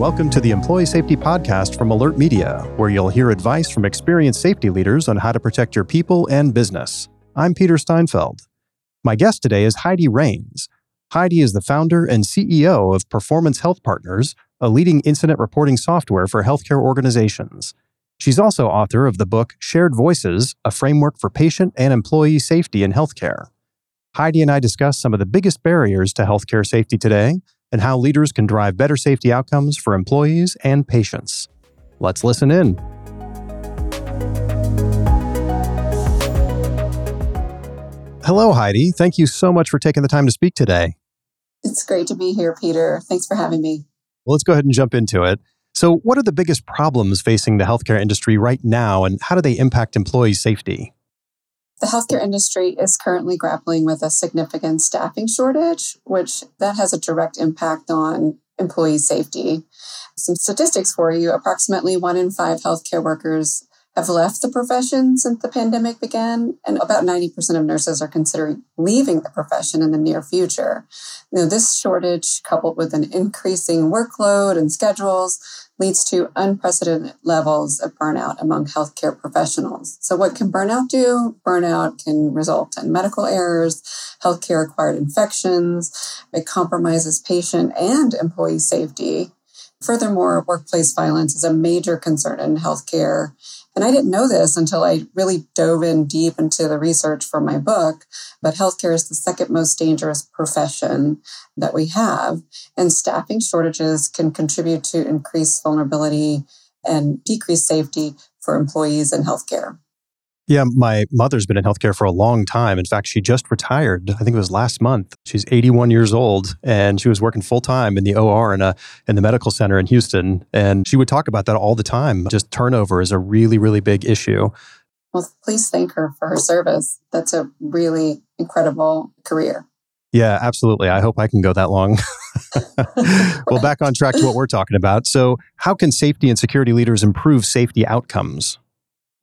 welcome to the Employee Safety Podcast from Alert Media, where you'll hear advice from experienced safety leaders on how to protect your people and business. I'm Peter Steinfeld. My guest today is Heidi Raines. Heidi is the founder and CEO of Performance Health Partners, a leading incident reporting software for healthcare organizations. She's also author of the book Shared Voices, a framework for patient and employee safety in healthcare. Heidi and I discuss some of the biggest barriers to healthcare safety today and how leaders can drive better safety outcomes for employees and patients. Let's listen in. Hello, Heidi. Thank you so much for taking the time to speak today. It's great to be here, Peter. Thanks for having me. Well, let's go ahead and jump into it. So, what are the biggest problems facing the healthcare industry right now, and how do they impact employee safety? The healthcare industry is currently grappling with a significant staffing shortage, which that has a direct impact on employee safety. Some statistics for you approximately one in five healthcare workers have left the profession since the pandemic began, and about 90% of nurses are considering leaving the profession in the near future. Know, this shortage, coupled with an increasing workload and schedules, leads to unprecedented levels of burnout among healthcare professionals. So, what can burnout do? Burnout can result in medical errors, healthcare acquired infections, it compromises patient and employee safety. Furthermore, workplace violence is a major concern in healthcare and I didn't know this until I really dove in deep into the research for my book. But healthcare is the second most dangerous profession that we have. And staffing shortages can contribute to increased vulnerability and decreased safety for employees in healthcare. Yeah, my mother's been in healthcare for a long time. In fact, she just retired. I think it was last month. She's 81 years old and she was working full time in the OR in a in the medical center in Houston. And she would talk about that all the time. Just turnover is a really, really big issue. Well, please thank her for her service. That's a really incredible career. Yeah, absolutely. I hope I can go that long. well, back on track to what we're talking about. So, how can safety and security leaders improve safety outcomes?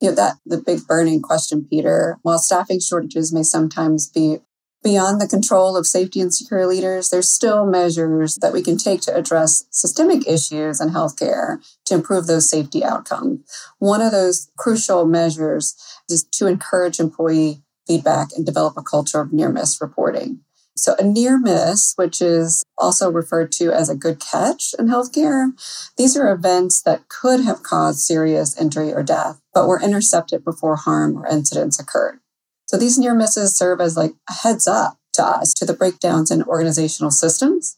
You know, that the big burning question, Peter. While staffing shortages may sometimes be beyond the control of safety and security leaders, there's still measures that we can take to address systemic issues in healthcare to improve those safety outcomes. One of those crucial measures is to encourage employee feedback and develop a culture of near miss reporting. So, a near miss, which is also referred to as a good catch in healthcare, these are events that could have caused serious injury or death, but were intercepted before harm or incidents occurred. So, these near misses serve as like a heads up to us to the breakdowns in organizational systems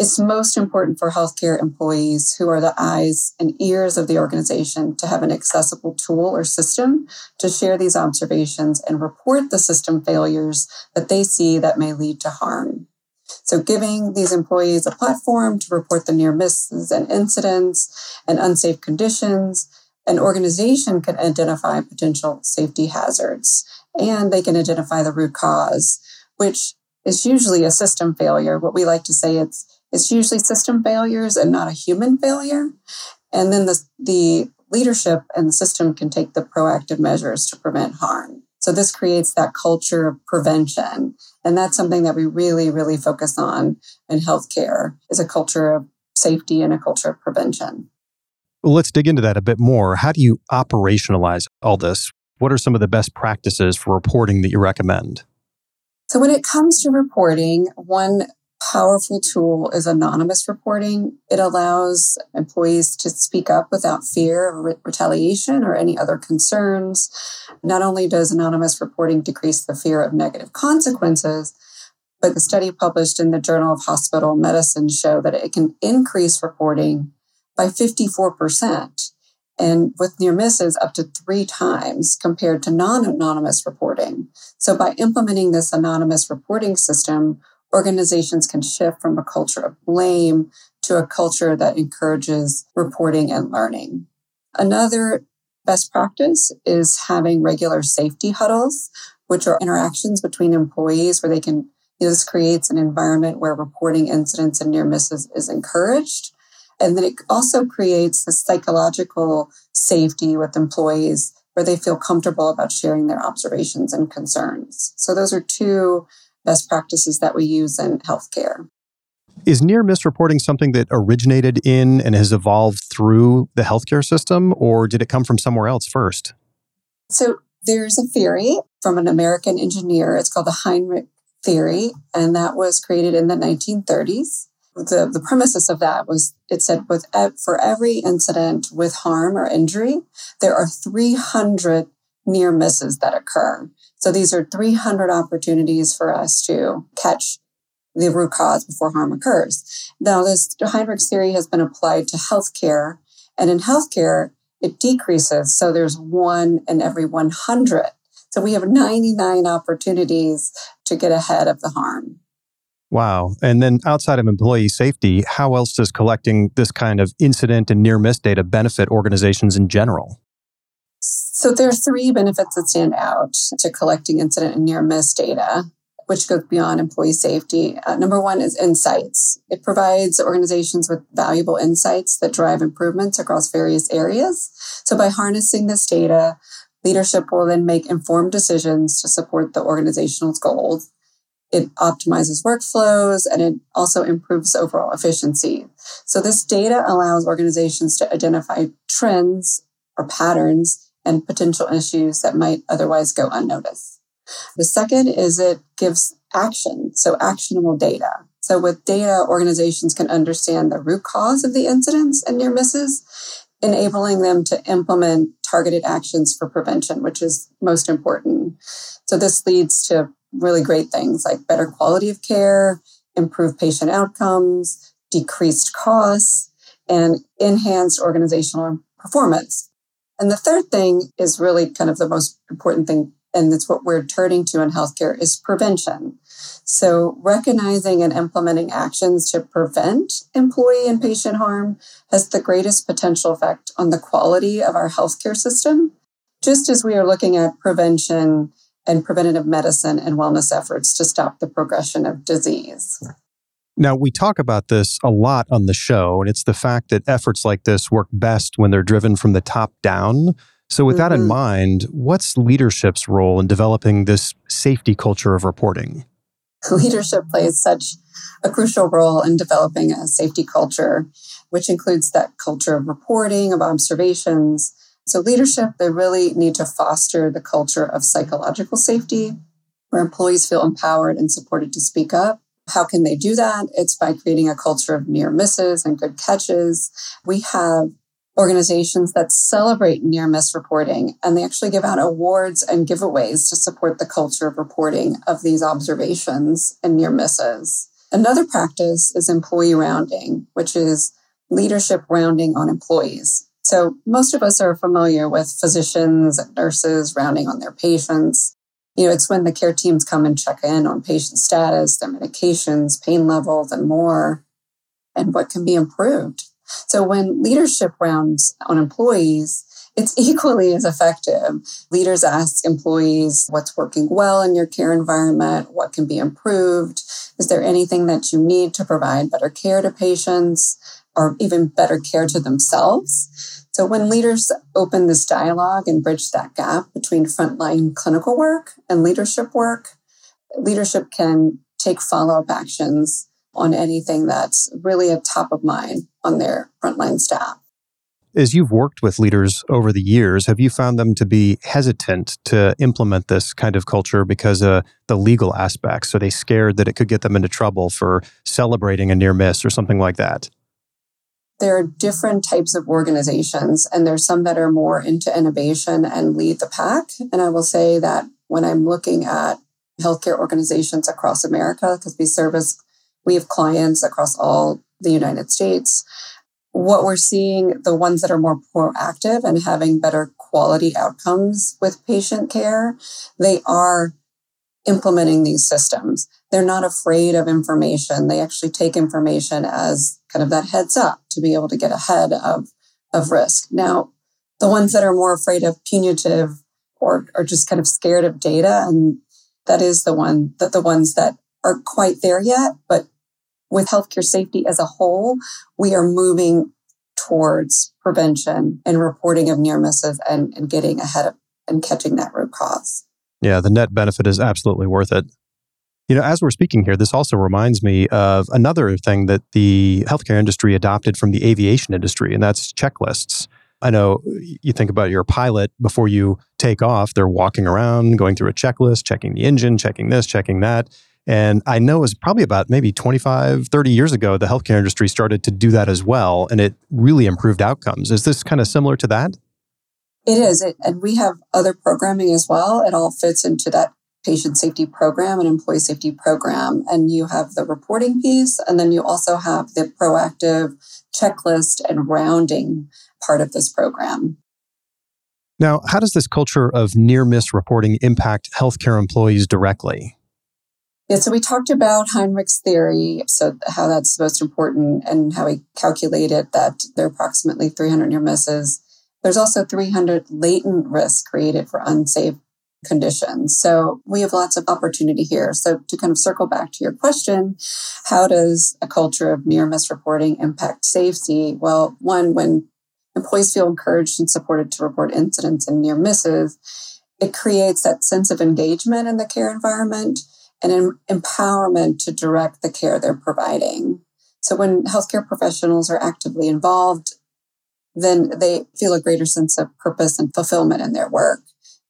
it's most important for healthcare employees who are the eyes and ears of the organization to have an accessible tool or system to share these observations and report the system failures that they see that may lead to harm. So, giving these employees a platform to report the near misses and incidents and unsafe conditions, an organization can identify potential safety hazards and they can identify the root cause, which is usually a system failure. What we like to say it's it's usually system failures and not a human failure. And then the, the leadership and the system can take the proactive measures to prevent harm. So this creates that culture of prevention. And that's something that we really, really focus on in healthcare is a culture of safety and a culture of prevention. Well, let's dig into that a bit more. How do you operationalize all this? What are some of the best practices for reporting that you recommend? So, when it comes to reporting, one powerful tool is anonymous reporting. It allows employees to speak up without fear of re- retaliation or any other concerns. Not only does anonymous reporting decrease the fear of negative consequences, but the study published in the Journal of Hospital Medicine show that it can increase reporting by 54% and with near misses up to three times compared to non anonymous reporting. So, by implementing this anonymous reporting system, organizations can shift from a culture of blame to a culture that encourages reporting and learning. Another best practice is having regular safety huddles, which are interactions between employees where they can, this creates an environment where reporting incidents and near misses is encouraged. And then it also creates the psychological safety with employees where they feel comfortable about sharing their observations and concerns. So those are two best practices that we use in healthcare. Is near miss reporting something that originated in and has evolved through the healthcare system, or did it come from somewhere else first? So there's a theory from an American engineer. It's called the Heinrich theory, and that was created in the 1930s. The, the premises of that was it said with for every incident with harm or injury, there are 300 near misses that occur. So these are 300 opportunities for us to catch the root cause before harm occurs. Now, this Heinrich's theory has been applied to healthcare, and in healthcare, it decreases. So there's one in every 100. So we have 99 opportunities to get ahead of the harm. Wow. And then outside of employee safety, how else does collecting this kind of incident and near miss data benefit organizations in general? So there are three benefits that stand out to collecting incident and near miss data, which goes beyond employee safety. Uh, number one is insights. It provides organizations with valuable insights that drive improvements across various areas. So by harnessing this data, leadership will then make informed decisions to support the organizational goals. It optimizes workflows and it also improves overall efficiency. So this data allows organizations to identify trends or patterns and potential issues that might otherwise go unnoticed. The second is it gives action, so actionable data. So with data, organizations can understand the root cause of the incidents and near misses, enabling them to implement targeted actions for prevention, which is most important. So this leads to really great things like better quality of care, improved patient outcomes, decreased costs, and enhanced organizational performance. And the third thing is really kind of the most important thing, and it's what we're turning to in healthcare is prevention. So recognizing and implementing actions to prevent employee and patient harm has the greatest potential effect on the quality of our healthcare system, just as we are looking at prevention and preventative medicine and wellness efforts to stop the progression of disease. Now, we talk about this a lot on the show, and it's the fact that efforts like this work best when they're driven from the top down. So, with mm-hmm. that in mm-hmm. mind, what's leadership's role in developing this safety culture of reporting? Leadership plays such a crucial role in developing a safety culture, which includes that culture of reporting, of observations. So, leadership, they really need to foster the culture of psychological safety, where employees feel empowered and supported to speak up how can they do that? It's by creating a culture of near misses and good catches. We have organizations that celebrate near miss reporting and they actually give out awards and giveaways to support the culture of reporting of these observations and near misses. Another practice is employee rounding, which is leadership rounding on employees. So most of us are familiar with physicians and nurses rounding on their patients. You know, it's when the care teams come and check in on patient status, their medications, pain levels, and more, and what can be improved. So when leadership rounds on employees, it's equally as effective. Leaders ask employees what's working well in your care environment, what can be improved, is there anything that you need to provide better care to patients or even better care to themselves? So when leaders open this dialogue and bridge that gap between frontline clinical work and leadership work, leadership can take follow up actions on anything that's really a top of mind on their frontline staff. As you've worked with leaders over the years, have you found them to be hesitant to implement this kind of culture because of the legal aspects? Are they scared that it could get them into trouble for celebrating a near miss or something like that? There are different types of organizations, and there's some that are more into innovation and lead the pack. And I will say that when I'm looking at healthcare organizations across America, because we service, we have clients across all the United States. What we're seeing, the ones that are more proactive and having better quality outcomes with patient care, they are implementing these systems. They're not afraid of information. They actually take information as kind of that heads up to be able to get ahead of, of risk. Now, the ones that are more afraid of punitive or are just kind of scared of data, and that is the one that the ones that are quite there yet. But with healthcare safety as a whole, we are moving towards prevention and reporting of near misses and, and getting ahead of and catching that root cause. Yeah, the net benefit is absolutely worth it. You know, as we're speaking here, this also reminds me of another thing that the healthcare industry adopted from the aviation industry, and that's checklists. I know you think about your pilot before you take off, they're walking around, going through a checklist, checking the engine, checking this, checking that. And I know it was probably about maybe 25, 30 years ago, the healthcare industry started to do that as well, and it really improved outcomes. Is this kind of similar to that? It is. It, and we have other programming as well. It all fits into that patient safety program and employee safety program. And you have the reporting piece, and then you also have the proactive checklist and rounding part of this program. Now, how does this culture of near miss reporting impact healthcare employees directly? Yeah, so we talked about Heinrich's theory, so how that's most important and how he calculated that there are approximately 300 near misses. There's also 300 latent risks created for unsafe conditions. So we have lots of opportunity here. So to kind of circle back to your question, how does a culture of near miss reporting impact safety? Well, one, when employees feel encouraged and supported to report incidents and near misses, it creates that sense of engagement in the care environment and an empowerment to direct the care they're providing. So when healthcare professionals are actively involved, then they feel a greater sense of purpose and fulfillment in their work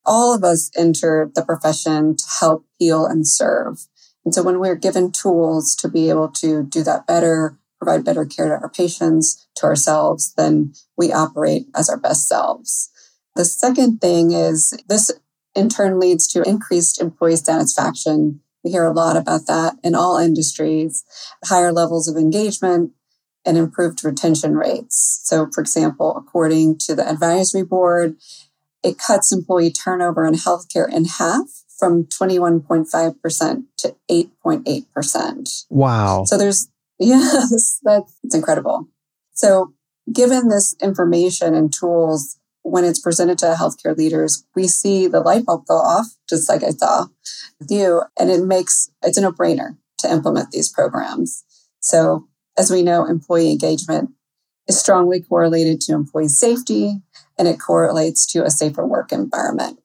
all of us enter the profession to help heal and serve. And so when we're given tools to be able to do that better, provide better care to our patients, to ourselves, then we operate as our best selves. The second thing is this in turn leads to increased employee satisfaction. We hear a lot about that in all industries, higher levels of engagement and improved retention rates. So, for example, according to the advisory board, it cuts employee turnover in healthcare in half from 21.5% to 8.8%. Wow. So there's, yes, that's incredible. So given this information and tools, when it's presented to healthcare leaders, we see the light bulb go off, just like I saw with you, and it makes it's a no brainer to implement these programs. So, as we know, employee engagement is strongly correlated to employee safety, and it correlates to a safer work environment.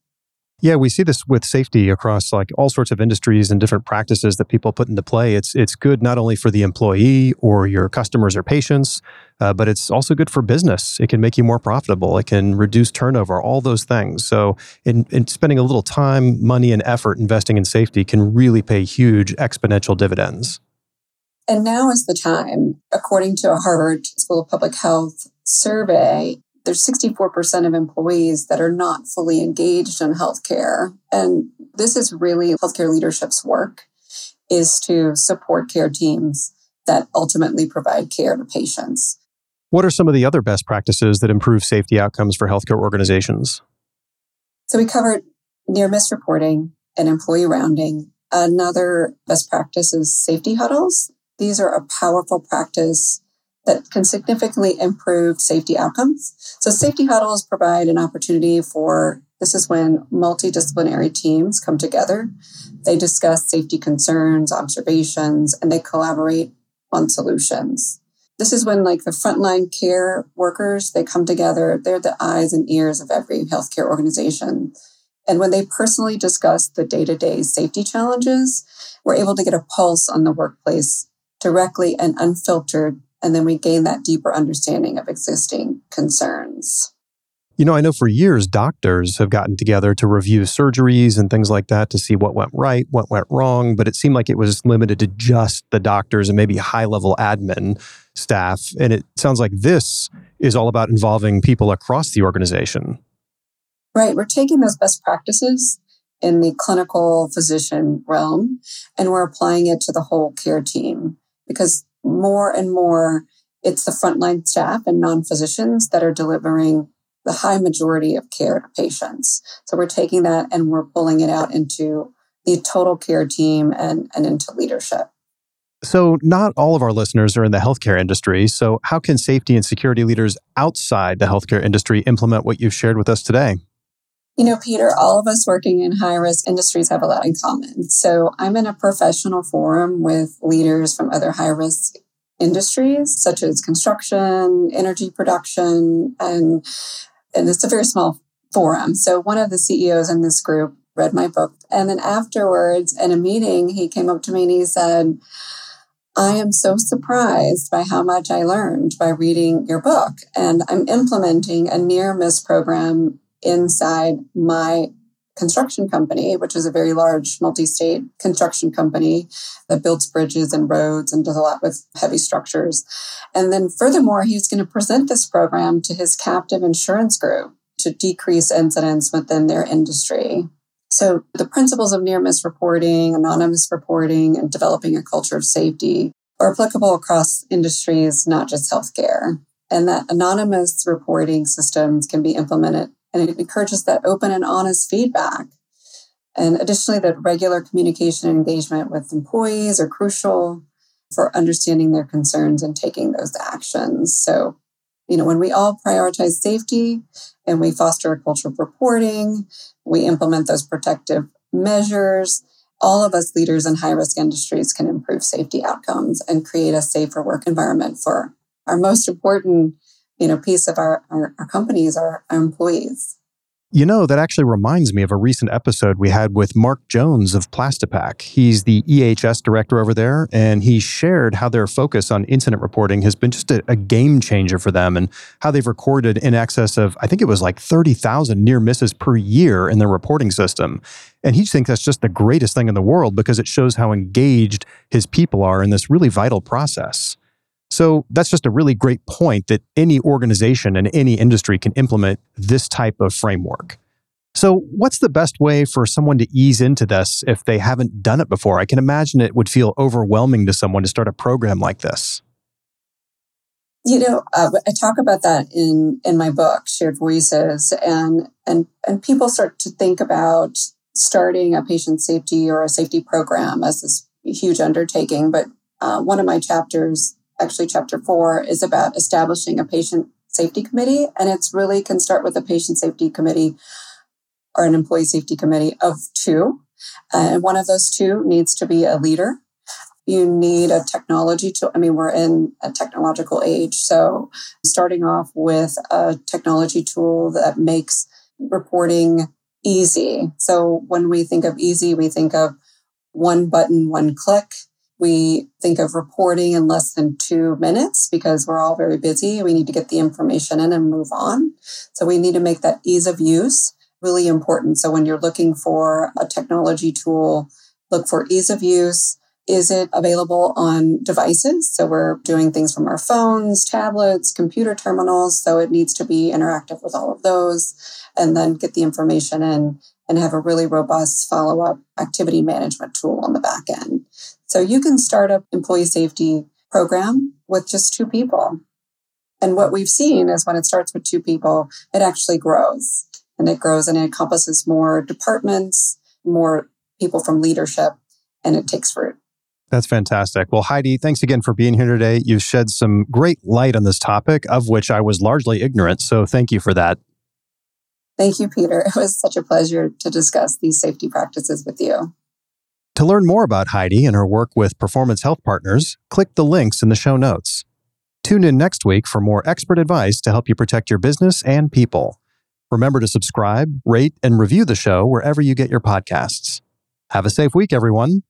Yeah, we see this with safety across like all sorts of industries and different practices that people put into play. It's it's good not only for the employee or your customers or patients, uh, but it's also good for business. It can make you more profitable. It can reduce turnover. All those things. So, in, in spending a little time, money, and effort investing in safety can really pay huge exponential dividends. And now is the time, according to a Harvard School of Public Health survey, there's 64% of employees that are not fully engaged in healthcare. And this is really healthcare leadership's work is to support care teams that ultimately provide care to patients. What are some of the other best practices that improve safety outcomes for healthcare organizations? So we covered near miss reporting and employee rounding. Another best practice is safety huddles. These are a powerful practice that can significantly improve safety outcomes. So safety huddles provide an opportunity for this is when multidisciplinary teams come together. They discuss safety concerns, observations, and they collaborate on solutions. This is when like the frontline care workers, they come together. They're the eyes and ears of every healthcare organization. And when they personally discuss the day-to-day safety challenges, we're able to get a pulse on the workplace directly and unfiltered and then we gain that deeper understanding of existing concerns. You know, I know for years doctors have gotten together to review surgeries and things like that to see what went right, what went wrong, but it seemed like it was limited to just the doctors and maybe high level admin staff. And it sounds like this is all about involving people across the organization. Right. We're taking those best practices in the clinical physician realm and we're applying it to the whole care team because more and more it's the frontline staff and non-physicians that are delivering the high majority of care to patients. So we're taking that and we're pulling it out into the total care team and, and into leadership. So, not all of our listeners are in the healthcare industry. So, how can safety and security leaders outside the healthcare industry implement what you've shared with us today? You know, Peter, all of us working in high risk industries have a lot in common. So I'm in a professional forum with leaders from other high risk industries, such as construction, energy production, and, and it's a very small forum. So one of the CEOs in this group read my book. And then afterwards, in a meeting, he came up to me and he said, I am so surprised by how much I learned by reading your book. And I'm implementing a near miss program inside my construction company, which is a very large multi state construction company that builds bridges and roads and does a lot with heavy structures. And then, furthermore, he's going to present this program to his captive insurance group to decrease incidents within their industry. So, the principles of near miss reporting, anonymous reporting, and developing a culture of safety are applicable across industries, not just healthcare. And that anonymous reporting systems can be implemented and it encourages that open and honest feedback. And additionally, that regular communication and engagement with employees are crucial for understanding their concerns and taking those actions. So, you know, when we all prioritize safety and we foster a culture of reporting, we implement those protective measures, all of us leaders in high risk industries can improve safety outcomes and create a safer work environment for our most important you know piece of our, our, our companies our, our employees you know, that actually reminds me of a recent episode we had with Mark Jones of Plastipac. He's the EHS director over there, and he shared how their focus on incident reporting has been just a, a game changer for them and how they've recorded in excess of, I think it was like 30,000 near misses per year in their reporting system. And he thinks that's just the greatest thing in the world because it shows how engaged his people are in this really vital process. So that's just a really great point that any organization and any industry can implement this type of framework. So, what's the best way for someone to ease into this if they haven't done it before? I can imagine it would feel overwhelming to someone to start a program like this. You know, uh, I talk about that in in my book, Shared Voices, and and and people start to think about starting a patient safety or a safety program as this huge undertaking. But uh, one of my chapters actually chapter four is about establishing a patient safety committee. And it's really can start with a patient safety committee or an employee safety committee of two. And one of those two needs to be a leader. You need a technology to, I mean, we're in a technological age. So starting off with a technology tool that makes reporting easy. So when we think of easy, we think of one button, one click. We think of reporting in less than two minutes because we're all very busy. We need to get the information in and move on. So we need to make that ease of use really important. So when you're looking for a technology tool, look for ease of use. Is it available on devices? So we're doing things from our phones, tablets, computer terminals. So it needs to be interactive with all of those and then get the information in and have a really robust follow up activity management tool on the back end. So you can start up employee safety program with just two people. And what we've seen is when it starts with two people, it actually grows and it grows and it encompasses more departments, more people from leadership, and it takes root. That's fantastic. Well, Heidi, thanks again for being here today. You've shed some great light on this topic, of which I was largely ignorant. So thank you for that. Thank you, Peter. It was such a pleasure to discuss these safety practices with you. To learn more about Heidi and her work with Performance Health Partners, click the links in the show notes. Tune in next week for more expert advice to help you protect your business and people. Remember to subscribe, rate, and review the show wherever you get your podcasts. Have a safe week, everyone.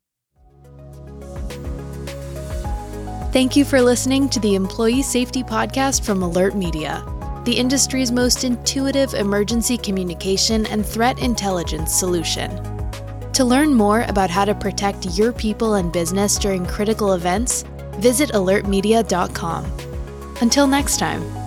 Thank you for listening to the Employee Safety Podcast from Alert Media, the industry's most intuitive emergency communication and threat intelligence solution. To learn more about how to protect your people and business during critical events, visit alertmedia.com. Until next time.